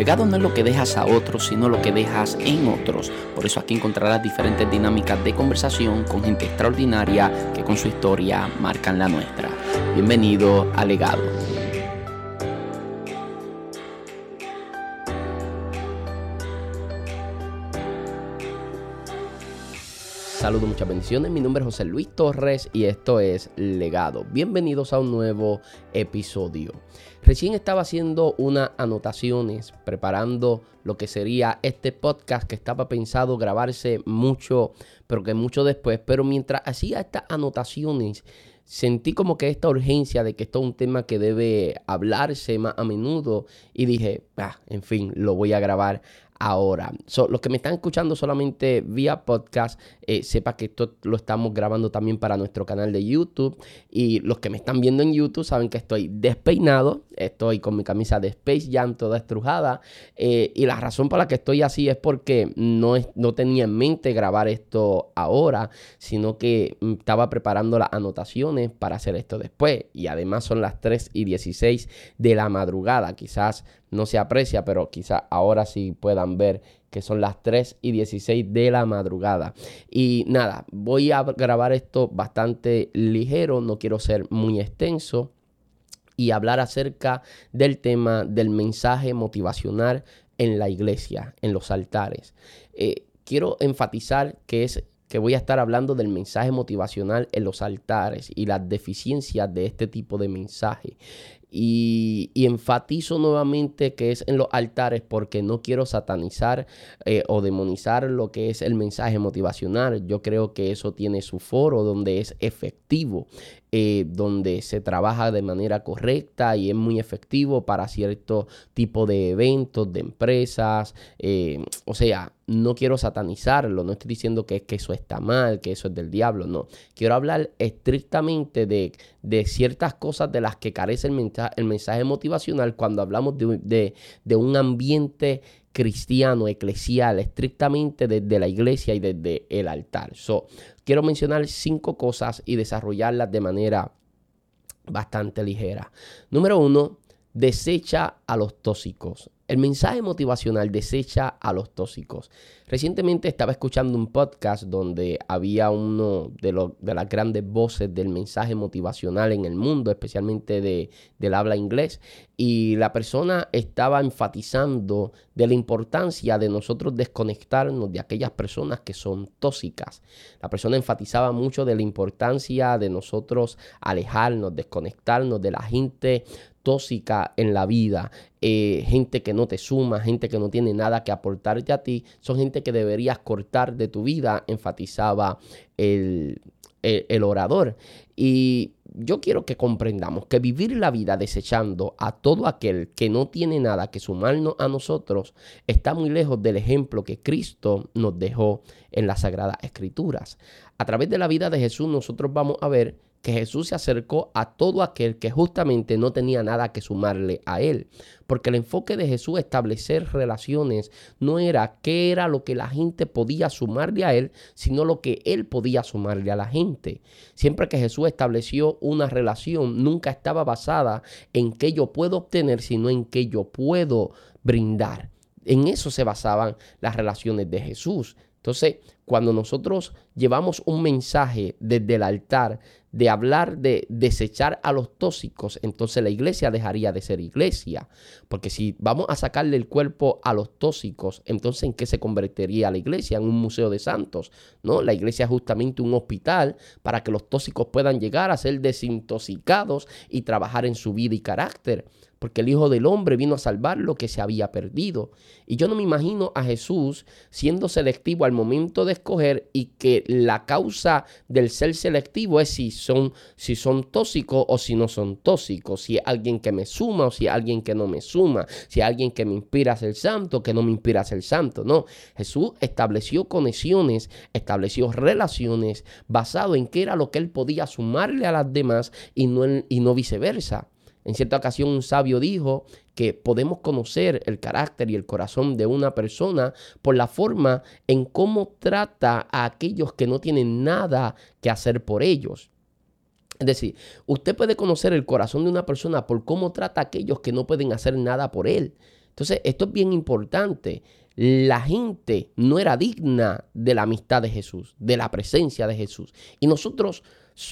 Legado no es lo que dejas a otros, sino lo que dejas en otros. Por eso aquí encontrarás diferentes dinámicas de conversación con gente extraordinaria que con su historia marcan la nuestra. Bienvenido a Legado. Saludos, muchas bendiciones. Mi nombre es José Luis Torres y esto es Legado. Bienvenidos a un nuevo episodio. Recién estaba haciendo unas anotaciones, preparando lo que sería este podcast que estaba pensado grabarse mucho, pero que mucho después. Pero mientras hacía estas anotaciones, sentí como que esta urgencia de que esto es un tema que debe hablarse más a menudo y dije, ah, en fin, lo voy a grabar ahora. los que me están escuchando solamente vía podcast, eh, sepa que esto lo estamos grabando también para nuestro canal de YouTube. Y los que me están viendo en YouTube saben que estoy despeinado, estoy con mi camisa de Space Jam toda estrujada. Eh, y la razón por la que estoy así es porque no, no tenía en mente grabar esto ahora, sino que mm, estaba preparando las anotaciones para hacer esto después. Y además son las 3 y 16 de la madrugada. Quizás no se aprecia, pero quizá ahora sí puedan ver que son las 3 y 16 de la madrugada. Y nada, voy a grabar esto bastante ligero, no quiero ser muy extenso y hablar acerca del tema del mensaje motivacional en la iglesia, en los altares. Eh, quiero enfatizar que es que voy a estar hablando del mensaje motivacional en los altares y las deficiencias de este tipo de mensaje. Y, enfatizo nuevamente que es en los altares porque no quiero satanizar eh, o demonizar lo que es el mensaje motivacional. Yo creo que eso tiene su foro donde es efectivo. Eh, donde se trabaja de manera correcta y es muy efectivo para cierto tipo de eventos, de empresas. Eh, o sea, no quiero satanizarlo, no estoy diciendo que, eso está mal, que eso es del diablo, no. Quiero hablar estrictamente de, de ciertas cosas de las que carece el mensaje, motivacional cuando hablamos de, de un ambiente cristiano, eclesial, estrictamente desde la iglesia y desde el altar. So, quiero mencionar cinco cosas y desarrollarlas de manera bastante ligera. Número uno, desecha a los tóxicos. El mensaje motivacional desecha a los tóxicos. Recientemente estaba escuchando un podcast donde había uno de, las grandes voces del mensaje motivacional en el mundo, especialmente de, del habla inglés, y la persona estaba enfatizando de la importancia de nosotros desconectarnos de aquellas personas que son tóxicas. La persona enfatizaba mucho de la importancia de nosotros alejarnos, desconectarnos de la gente tóxica en la vida, eh, gente que no te suma, gente que no tiene nada que aportarte a ti, son gente que deberías cortar de tu vida, enfatizaba el, el, orador. Y yo quiero que comprendamos que vivir la vida desechando a todo aquel que no tiene nada que sumarnos a nosotros está muy lejos del ejemplo que Cristo nos dejó en las Sagradas Escrituras. A través de la vida de Jesús nosotros vamos a ver que Jesús se acercó a todo aquel que justamente no tenía nada que sumarle a él. Porque el enfoque de Jesús establecer relaciones no era qué era lo que la gente podía sumarle a él, sino lo que él podía sumarle a la gente. Siempre que Jesús estableció una relación, nunca estaba basada en qué yo puedo obtener, sino en qué yo puedo brindar. En eso se basaban las relaciones de Jesús. Entonces, cuando nosotros llevamos un mensaje desde el altar de hablar de desechar a los tóxicos, entonces la iglesia dejaría de ser iglesia. Porque si vamos a sacarle el cuerpo a los tóxicos, entonces ¿en qué se convertiría la iglesia? En un museo de santos. ¿no? La iglesia es justamente un hospital para que los tóxicos puedan llegar a ser desintoxicados y trabajar en su vida y carácter porque el Hijo del Hombre vino a salvar lo que se había perdido. Y yo no me imagino a Jesús siendo selectivo al momento de escoger y que la causa del ser selectivo es si son, si son tóxicos o si no son tóxicos, si es alguien que me suma o si es alguien que no me suma, si es alguien que me inspira a ser santo o que no me inspira a ser santo. No, Jesús estableció conexiones, estableció relaciones basado en qué era lo que él podía sumarle a las demás y no, y no viceversa. En cierta ocasión un sabio dijo que podemos conocer el carácter y el corazón de una persona por la forma en cómo trata a aquellos que no tienen nada que hacer por ellos. Es decir, usted puede conocer el corazón de una persona por cómo trata a aquellos que no pueden hacer nada por él. Entonces, esto es bien importante. La gente no era digna de la amistad de Jesús, de la presencia de Jesús. Y nosotros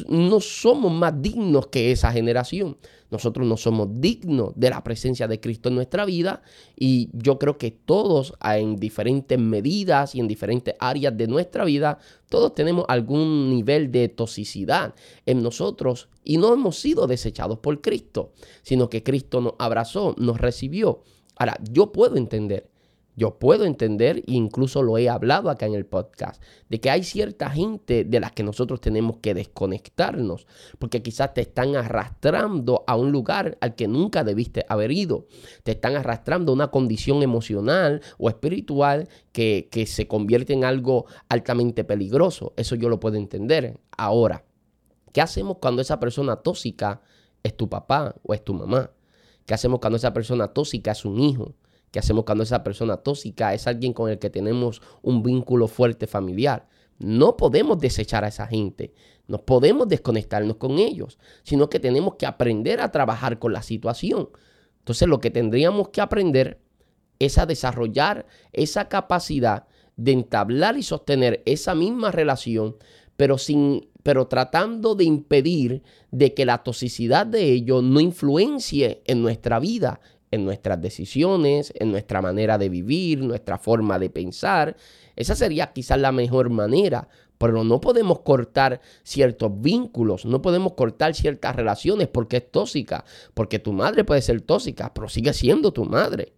no somos más dignos que esa generación. Nosotros no somos dignos de la presencia de Cristo en nuestra vida y yo creo que todos en diferentes medidas y en diferentes áreas de nuestra vida, todos tenemos algún nivel de toxicidad en nosotros y no hemos sido desechados por Cristo, sino que Cristo nos abrazó, nos recibió. Ahora, yo puedo entender yo puedo entender, e incluso lo he hablado acá en el podcast, de que hay cierta gente de las que nosotros tenemos que desconectarnos, porque quizás te están arrastrando a un lugar al que nunca debiste haber ido. Te están arrastrando a una condición emocional o espiritual que, que se convierte en algo altamente peligroso. Eso yo lo puedo entender. Ahora, ¿qué hacemos cuando esa persona tóxica es tu papá o es tu mamá? ¿Qué hacemos cuando esa persona tóxica es un hijo? ¿Qué hacemos cuando esa persona tóxica es alguien con el que tenemos un vínculo fuerte familiar? No podemos desechar a esa gente, no podemos desconectarnos con ellos, sino que tenemos que aprender a trabajar con la situación. Entonces lo que tendríamos que aprender es a desarrollar esa capacidad de entablar y sostener esa misma relación, pero sin pero tratando de impedir de que la toxicidad de ellos no influencie en nuestra vida, en nuestras decisiones, en nuestra manera de vivir, nuestra forma de pensar. Esa sería quizás la mejor manera, pero no podemos cortar ciertos vínculos, no podemos cortar ciertas relaciones porque es tóxica, porque tu madre puede ser tóxica, pero sigue siendo tu madre.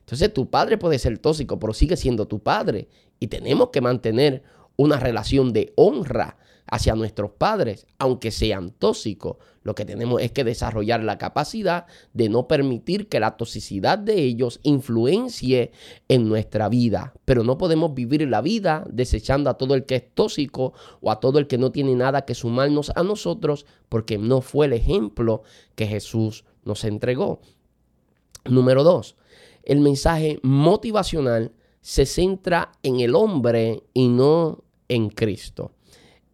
Entonces tu padre puede ser tóxico, pero sigue siendo tu padre. Y tenemos que mantener una relación de honra hacia nuestros padres, aunque sean tóxicos. Lo que tenemos es que desarrollar la capacidad de no permitir que la toxicidad de ellos influencie en nuestra vida. Pero no podemos vivir la vida desechando a todo el que es tóxico o a todo el que no tiene nada que sumarnos a nosotros, porque no fue el ejemplo que Jesús nos entregó. Número dos, el mensaje motivacional se centra en el hombre y no en Cristo.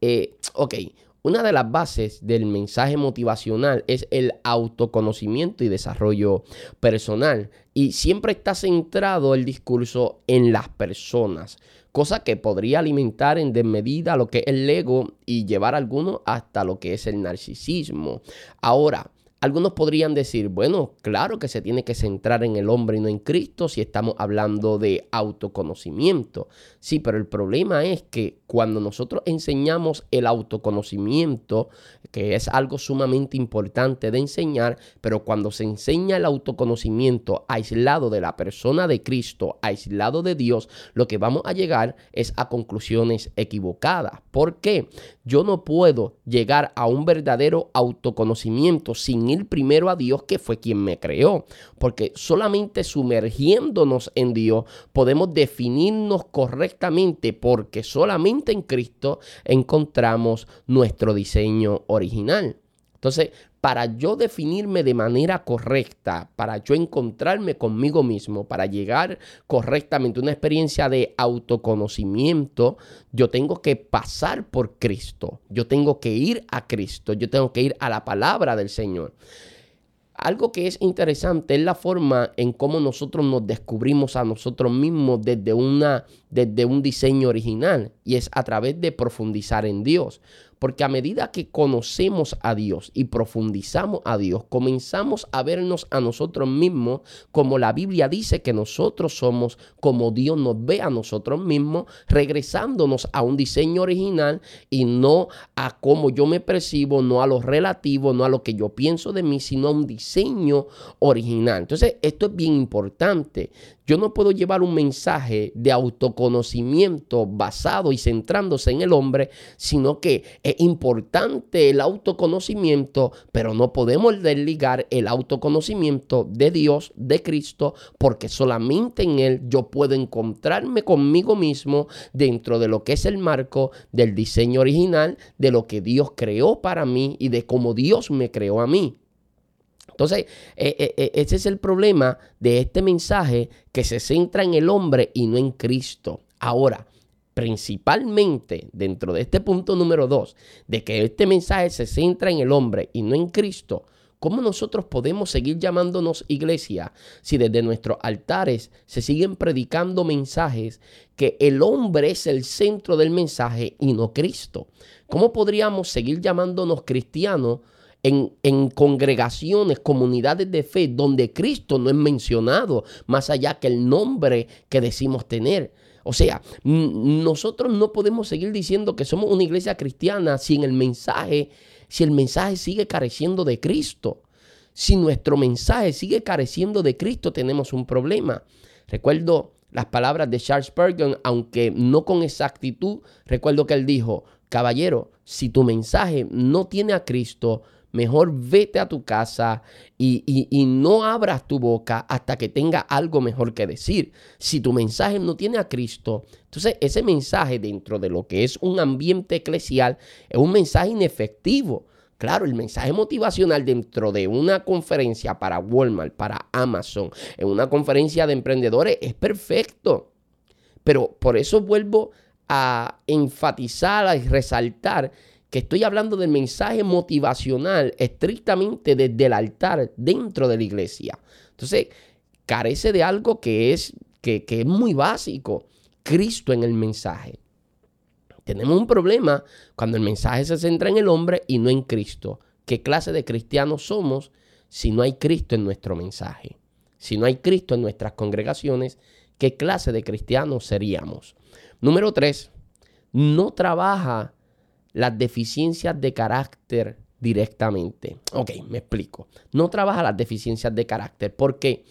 Eh, ok, una de las bases del mensaje motivacional es el autoconocimiento y desarrollo personal. Y siempre está centrado el discurso en las personas, cosa que podría alimentar en desmedida lo que es el ego y llevar a algunos hasta lo que es el narcisismo. Ahora, algunos podrían decir, bueno, claro que se tiene que centrar en el hombre y no en Cristo si estamos hablando de autoconocimiento. Sí, pero el problema es que cuando nosotros enseñamos el autoconocimiento, que es algo sumamente importante de enseñar, pero cuando se enseña el autoconocimiento aislado de la persona de Cristo, aislado de Dios, lo que vamos a llegar es a conclusiones equivocadas. ¿Por qué? Yo no puedo llegar a un verdadero autoconocimiento sin primero a Dios que fue quien me creó. Porque solamente sumergiéndonos en Dios podemos definirnos correctamente porque solamente en Cristo encontramos nuestro diseño original. Entonces, para yo definirme de manera correcta, para yo encontrarme conmigo mismo, para llegar correctamente a una experiencia de autoconocimiento, yo tengo que pasar por Cristo, yo tengo que ir a Cristo, yo tengo que ir a la palabra del Señor. Algo que es interesante es la forma en cómo nosotros nos descubrimos a nosotros mismos desde, una, desde un diseño original y es a través de profundizar en Dios. Porque a medida que conocemos a Dios y profundizamos a Dios, comenzamos a vernos a nosotros mismos como la Biblia dice que nosotros somos, como Dios nos ve a nosotros mismos, regresándonos a un diseño original y no a cómo yo me percibo, no a lo relativo, no a lo que yo pienso de mí, sino a un diseño original. Entonces, esto es bien importante. Yo no puedo llevar un mensaje de autoconocimiento basado y centrándose en el hombre, sino que es importante el autoconocimiento, pero no podemos desligar el autoconocimiento de Dios, de Cristo, porque solamente en Él yo puedo encontrarme conmigo mismo dentro de lo que es el marco del diseño original, de lo que Dios creó para mí y de cómo Dios me creó a mí. Entonces, eh, eh, eh, ese es el problema de este mensaje que se centra en el hombre y no en Cristo. Ahora, principalmente dentro de este punto número dos, de que este mensaje se centra en el hombre y no en Cristo, ¿Cómo nosotros podemos seguir llamándonos iglesia si desde nuestros altares se siguen predicando mensajes que el hombre es el centro del mensaje y no Cristo? ¿Cómo podríamos seguir llamándonos cristianos en, en, congregaciones, comunidades de fe, donde Cristo no es mencionado, más allá que el nombre que decimos tener? O sea, nosotros no podemos seguir diciendo que somos una iglesia cristiana si en el mensaje, si el mensaje sigue careciendo de Cristo. Si nuestro mensaje sigue careciendo de Cristo, tenemos un problema. Recuerdo las palabras de Charles Spurgeon, aunque no con exactitud, recuerdo que él dijo, caballero, si tu mensaje no tiene a Cristo, mejor vete a tu casa y, no abras tu boca hasta que tenga algo mejor que decir. Si tu mensaje no tiene a Cristo, entonces ese mensaje dentro de lo que es un ambiente eclesial es un mensaje inefectivo. Claro, el mensaje motivacional dentro de una conferencia para Walmart, para Amazon, en una conferencia de emprendedores es perfecto. Pero por eso vuelvo a enfatizar y resaltar que estoy hablando del mensaje motivacional estrictamente desde el altar dentro de la iglesia. Entonces, carece de algo que es, que, que es muy básico, Cristo en el mensaje. Tenemos un problema cuando el mensaje se centra en el hombre y no en Cristo. ¿Qué clase de cristianos somos si no hay Cristo en nuestro mensaje? Si no hay Cristo en nuestras congregaciones, ¿qué clase de cristianos seríamos? Número tres, no trabaja las deficiencias de carácter directamente. Ok, me explico. No trabaja las deficiencias de carácter porque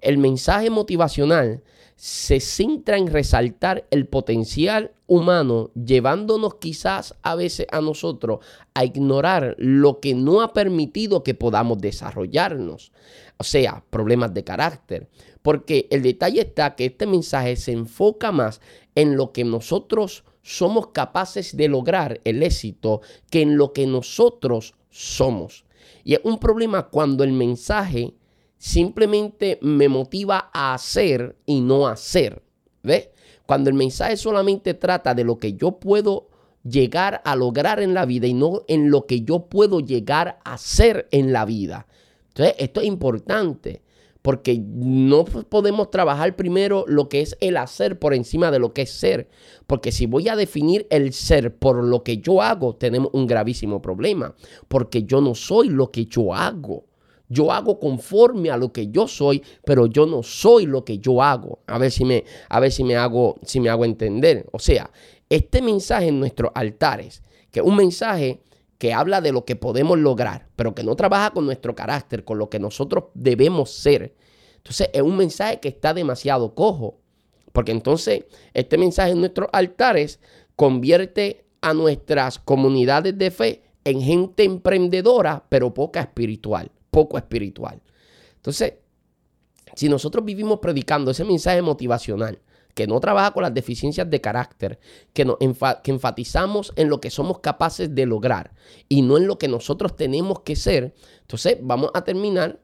el mensaje motivacional se centra en resaltar el potencial humano, llevándonos quizás a veces a nosotros a ignorar lo que no ha permitido que podamos desarrollarnos. O sea, problemas de carácter. Porque el detalle está que este mensaje se enfoca más en lo que nosotros somos capaces de lograr el éxito que en lo que nosotros somos. Y es un problema cuando el mensaje simplemente me motiva a hacer y no hacer. ¿Ves? Cuando el mensaje solamente trata de lo que yo puedo llegar a lograr en la vida y no en lo que yo puedo llegar a hacer en la vida. Entonces, esto es importante porque no podemos trabajar primero lo que es el hacer por encima de lo que es ser, porque si voy a definir el ser por lo que yo hago, tenemos un gravísimo problema, porque yo no soy lo que yo hago. Yo hago conforme a lo que yo soy, pero yo no soy lo que yo hago. A ver si me, a ver si me hago, si me hago entender. O sea, este mensaje en nuestros altares, que es un mensaje que habla de lo que podemos lograr, pero que no trabaja con nuestro carácter, con lo que nosotros debemos ser. Entonces es un mensaje que está demasiado cojo, porque entonces este mensaje en nuestros altares convierte a nuestras comunidades de fe en gente emprendedora, pero poca espiritual, poco espiritual. Entonces, si nosotros vivimos predicando ese mensaje motivacional, que no trabaja con las deficiencias de carácter, que, que enfatizamos en lo que somos capaces de lograr y no en lo que nosotros tenemos que ser, entonces vamos a terminar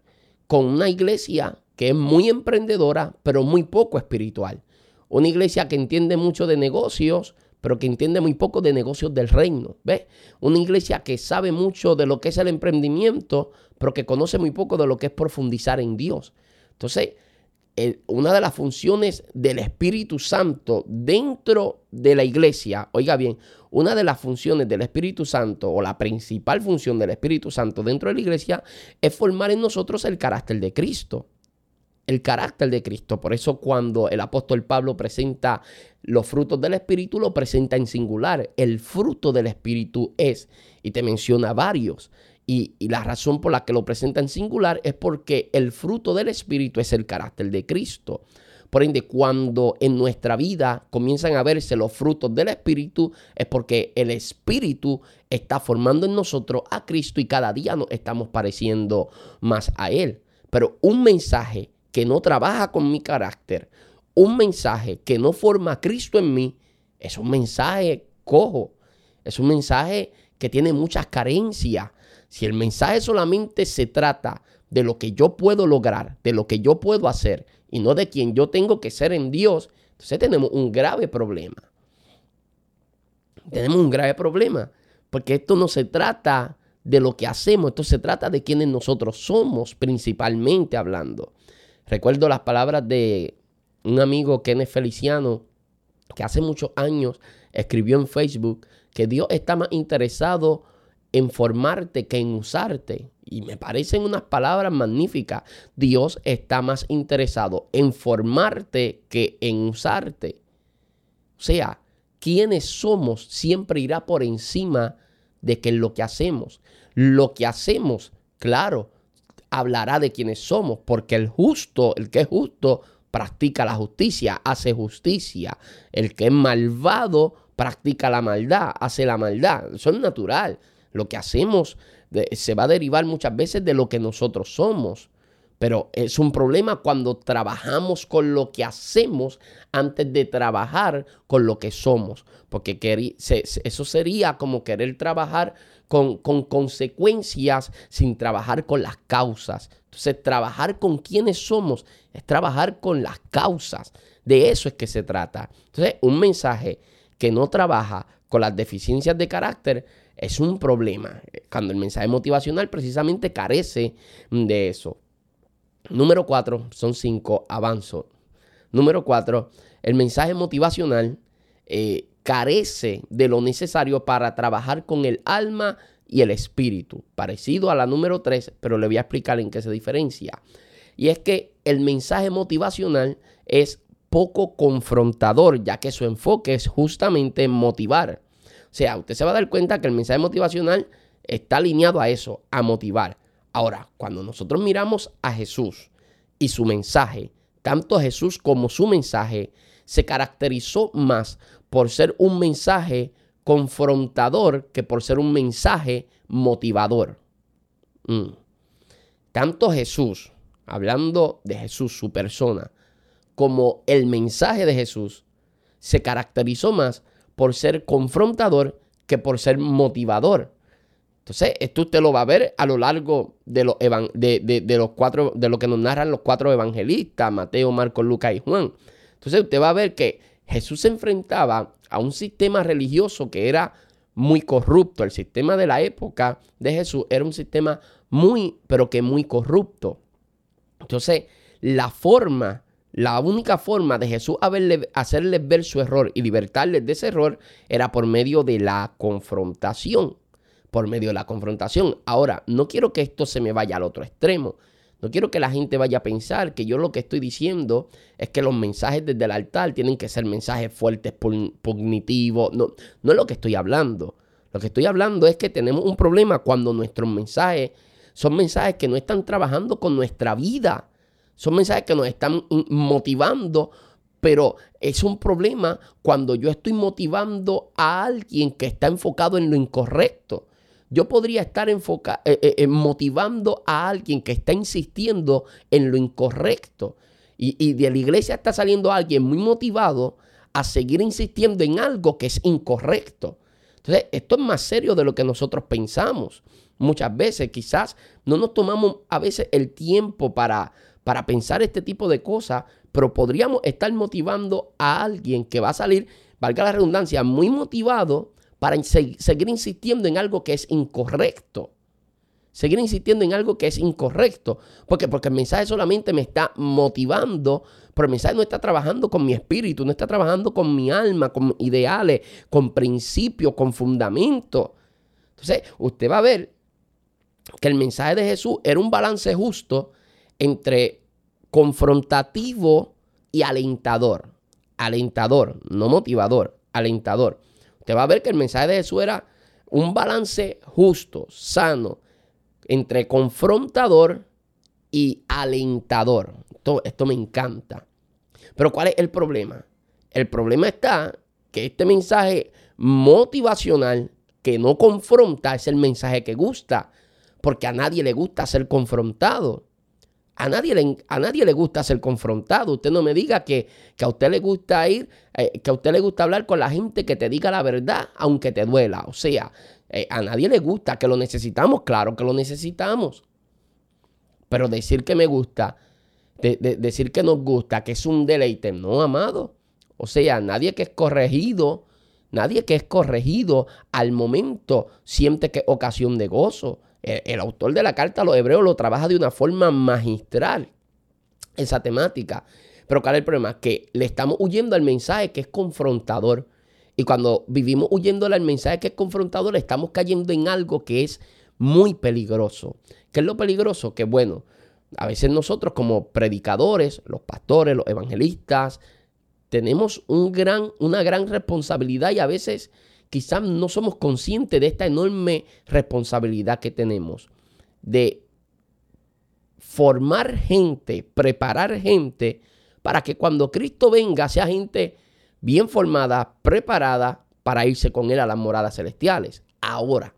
con una iglesia que es muy emprendedora, pero muy poco espiritual. Una iglesia que entiende mucho de negocios, pero que entiende muy poco de negocios del reino. ¿Ves? Una iglesia que sabe mucho de lo que es el emprendimiento, pero que conoce muy poco de lo que es profundizar en Dios. Entonces, una de las funciones del Espíritu Santo dentro de la iglesia, oiga bien, una de las funciones del Espíritu Santo o la principal función del Espíritu Santo dentro de la iglesia es formar en nosotros el carácter de Cristo. El carácter de Cristo. Por eso cuando el apóstol Pablo presenta los frutos del Espíritu, lo presenta en singular. El fruto del Espíritu es, y te menciona varios. Y, la razón por la que lo presenta en singular es porque el fruto del Espíritu es el carácter de Cristo. Por ende, cuando en nuestra vida comienzan a verse los frutos del Espíritu, es porque el Espíritu está formando en nosotros a Cristo y cada día nos estamos pareciendo más a Él. Pero un mensaje que no trabaja con mi carácter, un mensaje que no forma a Cristo en mí, es un mensaje cojo, es un mensaje que tiene muchas carencias si el mensaje solamente se trata de lo que yo puedo lograr, de lo que yo puedo hacer y no de quien yo tengo que ser en Dios, entonces tenemos un grave problema. Tenemos un grave problema, porque esto no se trata de lo que hacemos, esto se trata de quienes nosotros somos, principalmente hablando. Recuerdo las palabras de un amigo Kenneth Feliciano, que hace muchos años escribió en Facebook que Dios está más interesado en formarte que en usarte. Y me parecen unas palabras magníficas. Dios está más interesado en formarte que en usarte. O sea, quienes somos siempre irá por encima de que lo que hacemos. Lo que hacemos, claro, hablará de quienes somos, porque el justo, el que es justo, practica la justicia, hace justicia. El que es malvado, practica la maldad, hace la maldad. Eso es natural. Lo que hacemos se va a derivar muchas veces de lo que nosotros somos. Pero es un problema cuando trabajamos con lo que hacemos antes de trabajar con lo que somos. Porque eso sería como querer trabajar con, con, consecuencias sin trabajar con las causas. Entonces, trabajar con quienes somos es trabajar con las causas. De eso es que se trata. Entonces, un mensaje que no trabaja con las deficiencias de carácter es un problema. Cuando el mensaje motivacional precisamente carece de eso. Número cuatro, son cinco, avanzo. Número cuatro, el mensaje motivacional eh, carece de lo necesario para trabajar con el alma y el espíritu. Parecido a la número tres, pero le voy a explicar en qué se diferencia. Y es que el mensaje motivacional es poco confrontador, ya que su enfoque es justamente motivar. Sea, usted se va a dar cuenta que el mensaje motivacional está alineado a eso, a motivar. Ahora, cuando nosotros miramos a Jesús y su mensaje, tanto Jesús como su mensaje se caracterizó más por ser un mensaje confrontador que por ser un mensaje motivador. Mm. Tanto Jesús, hablando de Jesús, su persona, como el mensaje de Jesús, se caracterizó más por ser confrontador que por ser motivador. Entonces, esto usted lo va a ver a lo largo de, los de, los cuatro, de lo que nos narran los cuatro evangelistas, Mateo, Marcos, Lucas y Juan. Entonces, usted va a ver que Jesús se enfrentaba a un sistema religioso que era muy corrupto. El sistema de la época de Jesús era un sistema muy, pero que muy corrupto. Entonces, la forma la única forma de Jesús hacerles ver su error y libertarles de ese error era por medio de la confrontación. Por medio de la confrontación. Ahora, no quiero que esto se me vaya al otro extremo. No quiero que la gente vaya a pensar que yo lo que estoy diciendo es que los mensajes desde el altar tienen que ser mensajes fuertes, pugnitivos. No, no es lo que estoy hablando. Lo que estoy hablando es que tenemos un problema cuando nuestros mensajes son mensajes que no están trabajando con nuestra vida son mensajes que nos están motivando, pero es un problema cuando yo estoy motivando a alguien que está enfocado en lo incorrecto. Yo podría estar eh, eh, eh, motivando a alguien que está insistiendo en lo incorrecto. Y, y de la iglesia está saliendo alguien muy motivado a seguir insistiendo en algo que es incorrecto. Entonces, esto es más serio de lo que nosotros pensamos. Muchas veces quizás no nos tomamos a veces el tiempo para, para pensar este tipo de cosas, pero podríamos estar motivando a alguien que va a salir, valga la redundancia, muy motivado para seguir insistiendo en algo que es incorrecto. Seguir insistiendo en algo que es incorrecto. ¿Por qué? Porque el mensaje solamente me está motivando, pero el mensaje no está trabajando con mi espíritu, no está trabajando con mi alma, con ideales, con principios, con fundamentos. Entonces, usted va a ver que el mensaje de Jesús era un balance justo entre confrontativo y alentador. Alentador, no motivador, alentador. Usted va a ver que el mensaje de Jesús era un balance justo, sano, entre confrontador y alentador. Esto, esto me encanta. Pero ¿cuál es el problema? El problema está que este mensaje motivacional que no confronta es el mensaje que gusta, porque a nadie le gusta ser confrontado. A nadie, le, a nadie le gusta ser confrontado. Usted no me diga que, a usted le gusta ir, eh, que a usted le gusta hablar con la gente que te diga la verdad, aunque te duela. O sea, eh, a nadie le gusta que lo necesitamos, claro que lo necesitamos. Pero decir que me gusta, decir que nos gusta, que es un deleite, no, amado. O sea, nadie que es corregido Nadie que es corregido al momento siente que ocasión de gozo. El, autor de la carta a los hebreos lo trabaja de una forma magistral, esa temática. Pero ¿cuál es el problema? Que le estamos huyendo al mensaje que es confrontador. Y cuando vivimos huyéndole al mensaje que es confrontador, estamos cayendo en algo que es muy peligroso. ¿Qué es lo peligroso? Que bueno, a veces nosotros como predicadores, los pastores, los evangelistas, tenemos un gran, una gran responsabilidad y a veces quizás no somos conscientes de esta enorme responsabilidad que tenemos de formar gente, preparar gente para que cuando Cristo venga sea gente bien formada, preparada para irse con Él a las moradas celestiales. Ahora,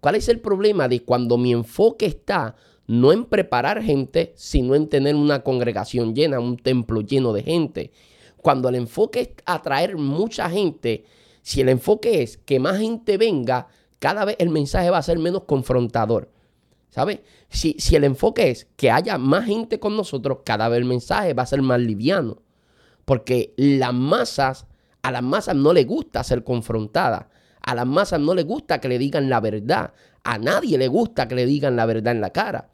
¿cuál es el problema de cuando mi enfoque está no en preparar gente, sino en tener una congregación llena, un templo lleno de gente? Cuando el enfoque es atraer mucha gente, si el enfoque es que más gente venga, cada vez el mensaje va a ser menos confrontador. ¿Sabes? Si, si el enfoque es que haya más gente con nosotros, cada vez el mensaje va a ser más liviano. Porque las masas, a las masas no les gusta ser confrontadas. A las masas no les gusta que le digan la verdad. A nadie le gusta que le digan la verdad en la cara.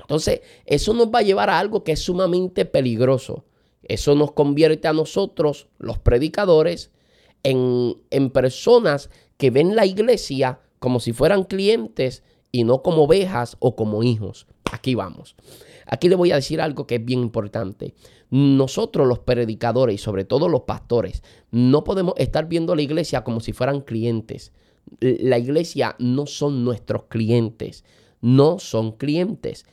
Entonces, eso nos va a llevar a algo que es sumamente peligroso. Eso nos convierte a nosotros, los predicadores, en, personas que ven la iglesia como si fueran clientes y no como ovejas o como hijos. Aquí vamos. Aquí le voy a decir algo que es bien importante. Nosotros los predicadores y sobre todo los pastores no podemos estar viendo la iglesia como si fueran clientes. La iglesia no son nuestros clientes, no son clientes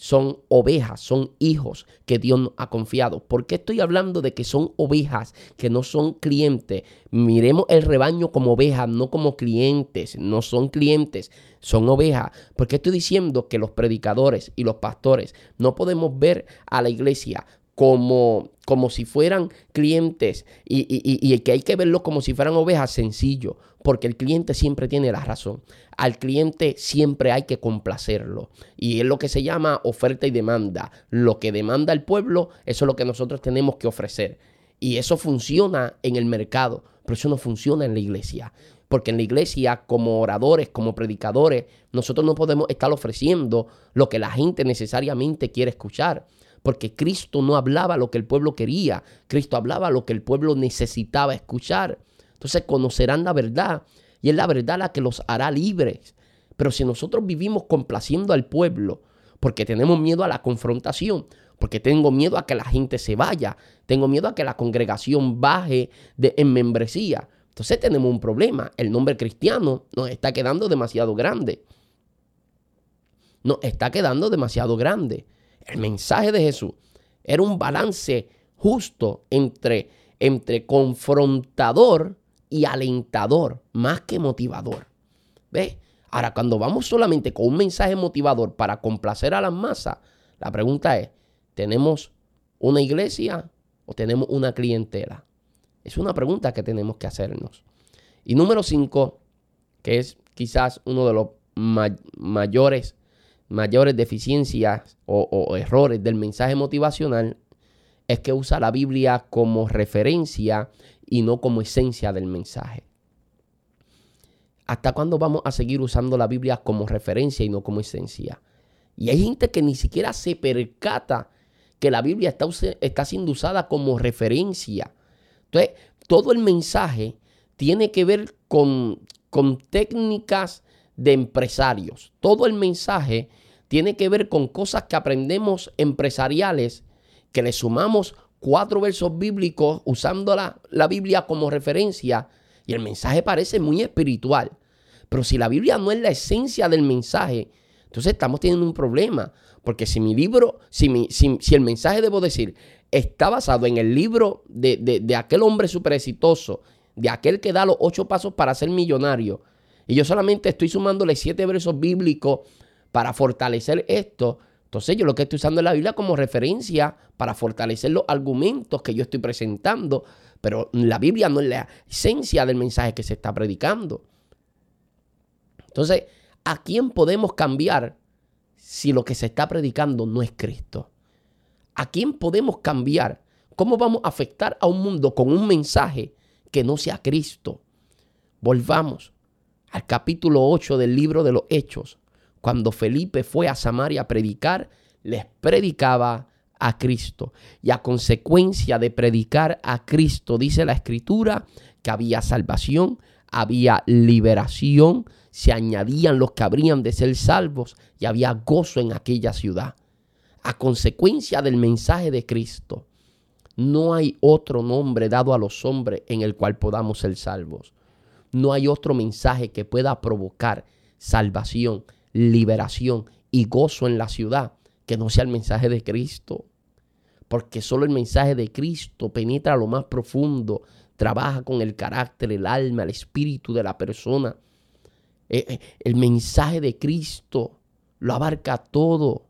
son ovejas, son hijos que Dios ha confiado. ¿Por qué estoy hablando de que son ovejas, que no son clientes? Miremos el rebaño como ovejas, no como clientes, no son clientes, son ovejas. ¿Por qué estoy diciendo que los predicadores y los pastores no podemos ver a la iglesia como, como si fueran clientes y, y, que hay que verlo como si fueran ovejas, sencillo, porque el cliente siempre tiene la razón. Al cliente siempre hay que complacerlo. Y es lo que se llama oferta y demanda. Lo que demanda el pueblo, eso es lo que nosotros tenemos que ofrecer. Y eso funciona en el mercado, pero eso no funciona en la iglesia. Porque en la iglesia, como oradores, como predicadores, nosotros no podemos estar ofreciendo lo que la gente necesariamente quiere escuchar porque Cristo no hablaba lo que el pueblo quería, Cristo hablaba lo que el pueblo necesitaba escuchar. Entonces conocerán la verdad y es la verdad la que los hará libres. Pero si nosotros vivimos complaciendo al pueblo, porque tenemos miedo a la confrontación, porque tengo miedo a que la gente se vaya, tengo miedo a que la congregación baje de, en membresía, entonces tenemos un problema. El nombre cristiano nos está quedando demasiado grande. Nos está quedando demasiado grande. El mensaje de Jesús era un balance justo entre, entre confrontador y alentador, más que motivador. ¿Ves? Ahora, cuando vamos solamente con un mensaje motivador para complacer a las masas, la pregunta es, ¿tenemos una iglesia o tenemos una clientela? Es una pregunta que tenemos que hacernos. Y número cinco, que es quizás uno de los mayores mayores deficiencias o, errores del mensaje motivacional es que usa la Biblia como referencia y no como esencia del mensaje. ¿Hasta cuándo vamos a seguir usando la Biblia como referencia y no como esencia? Y hay gente que ni siquiera se percata que la Biblia está, está siendo usada como referencia. Entonces, todo el mensaje tiene que ver con, con técnicas de empresarios. Todo el mensaje tiene que ver con cosas que aprendemos empresariales, que le sumamos cuatro versos bíblicos usando la, la Biblia como referencia y el mensaje parece muy espiritual. Pero si la Biblia no es la esencia del mensaje, entonces estamos teniendo un problema. Porque si mi libro, si, mi, si, el mensaje, debo decir, está basado en el libro de, de, de aquel hombre súper exitoso, de aquel que da los ocho pasos para ser millonario, y yo solamente estoy sumándole siete versos bíblicos para fortalecer esto, entonces yo lo que estoy usando es la Biblia como referencia para fortalecer los argumentos que yo estoy presentando, pero la Biblia no es la esencia del mensaje que se está predicando. Entonces, ¿a quién podemos cambiar si lo que se está predicando no es Cristo? ¿A quién podemos cambiar? ¿Cómo vamos a afectar a un mundo con un mensaje que no sea Cristo. Volvamos al capítulo 8 del libro de los Hechos. Cuando Felipe fue a Samaria a predicar, les predicaba a Cristo. Y a consecuencia de predicar a Cristo, dice la escritura, que había salvación, había liberación, se añadían los que habrían de ser salvos y había gozo en aquella ciudad. A consecuencia del mensaje de Cristo, no hay otro nombre dado a los hombres en el cual podamos ser salvos. No hay otro mensaje que pueda provocar salvación, liberación y gozo en la ciudad que no sea el mensaje de Cristo. Porque solo el mensaje de Cristo penetra lo más profundo, trabaja con el carácter, el alma, el espíritu de la persona. Eh, eh, el mensaje de Cristo lo abarca todo.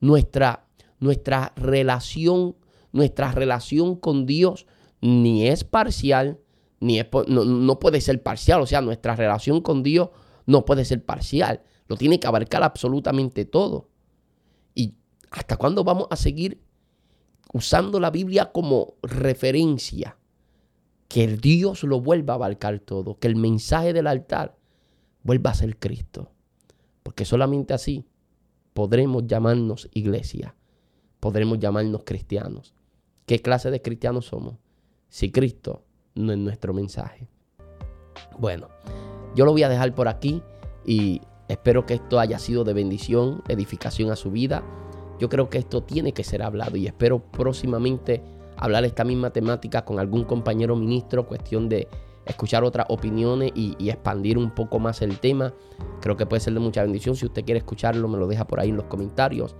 Nuestra, nuestra relación, nuestra relación con Dios ni es parcial, ni no, no puede ser parcial. O sea, nuestra relación con Dios no puede ser parcial. Lo tiene que abarcar absolutamente todo. ¿Y hasta cuándo vamos a seguir usando la Biblia como referencia? Que Dios lo vuelva a abarcar todo. Que el mensaje del altar vuelva a ser Cristo. Porque solamente así podremos llamarnos iglesia. Podremos llamarnos cristianos. ¿Qué clase de cristianos somos? Si Cristo no es nuestro mensaje. Bueno, yo lo voy a dejar por aquí y espero que esto haya sido de bendición, edificación a su vida. Yo creo que esto tiene que ser hablado y espero próximamente hablar esta misma temática con algún compañero ministro, cuestión de escuchar otras opiniones y, expandir un poco más el tema. Creo que puede ser de mucha bendición. Si usted quiere escucharlo, me lo deja por ahí en los comentarios.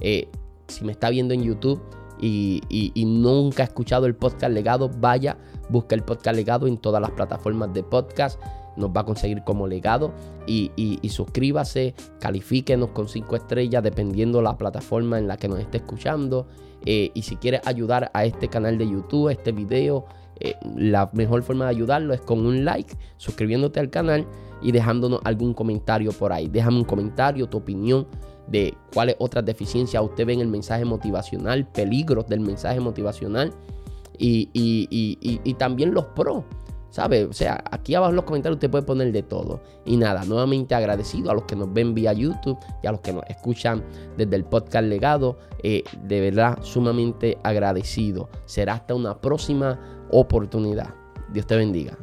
Eh, si me está viendo en YouTube y, nunca ha escuchado el podcast legado, vaya, busca el podcast legado en todas las plataformas de podcast. Nos va a conseguir como legado y, suscríbase, califíquenos con 5 estrellas dependiendo la plataforma en la que nos esté escuchando. Eh, y si quiere ayudar a este canal de YouTube, este video, eh, la mejor forma de ayudarlo es con un like, suscribiéndote al canal y dejándonos algún comentario por ahí. Déjame un comentario, tu opinión de cuáles otras deficiencias usted ve en el mensaje motivacional, peligros del mensaje motivacional y, y también los pros. ¿Sabe? O sea, aquí abajo en los comentarios usted puede poner de todo. Y nada, nuevamente agradecido a los que nos ven vía YouTube y a los que nos escuchan desde el podcast legado. Eh, de verdad, sumamente agradecido. Será hasta una próxima oportunidad. Dios te bendiga.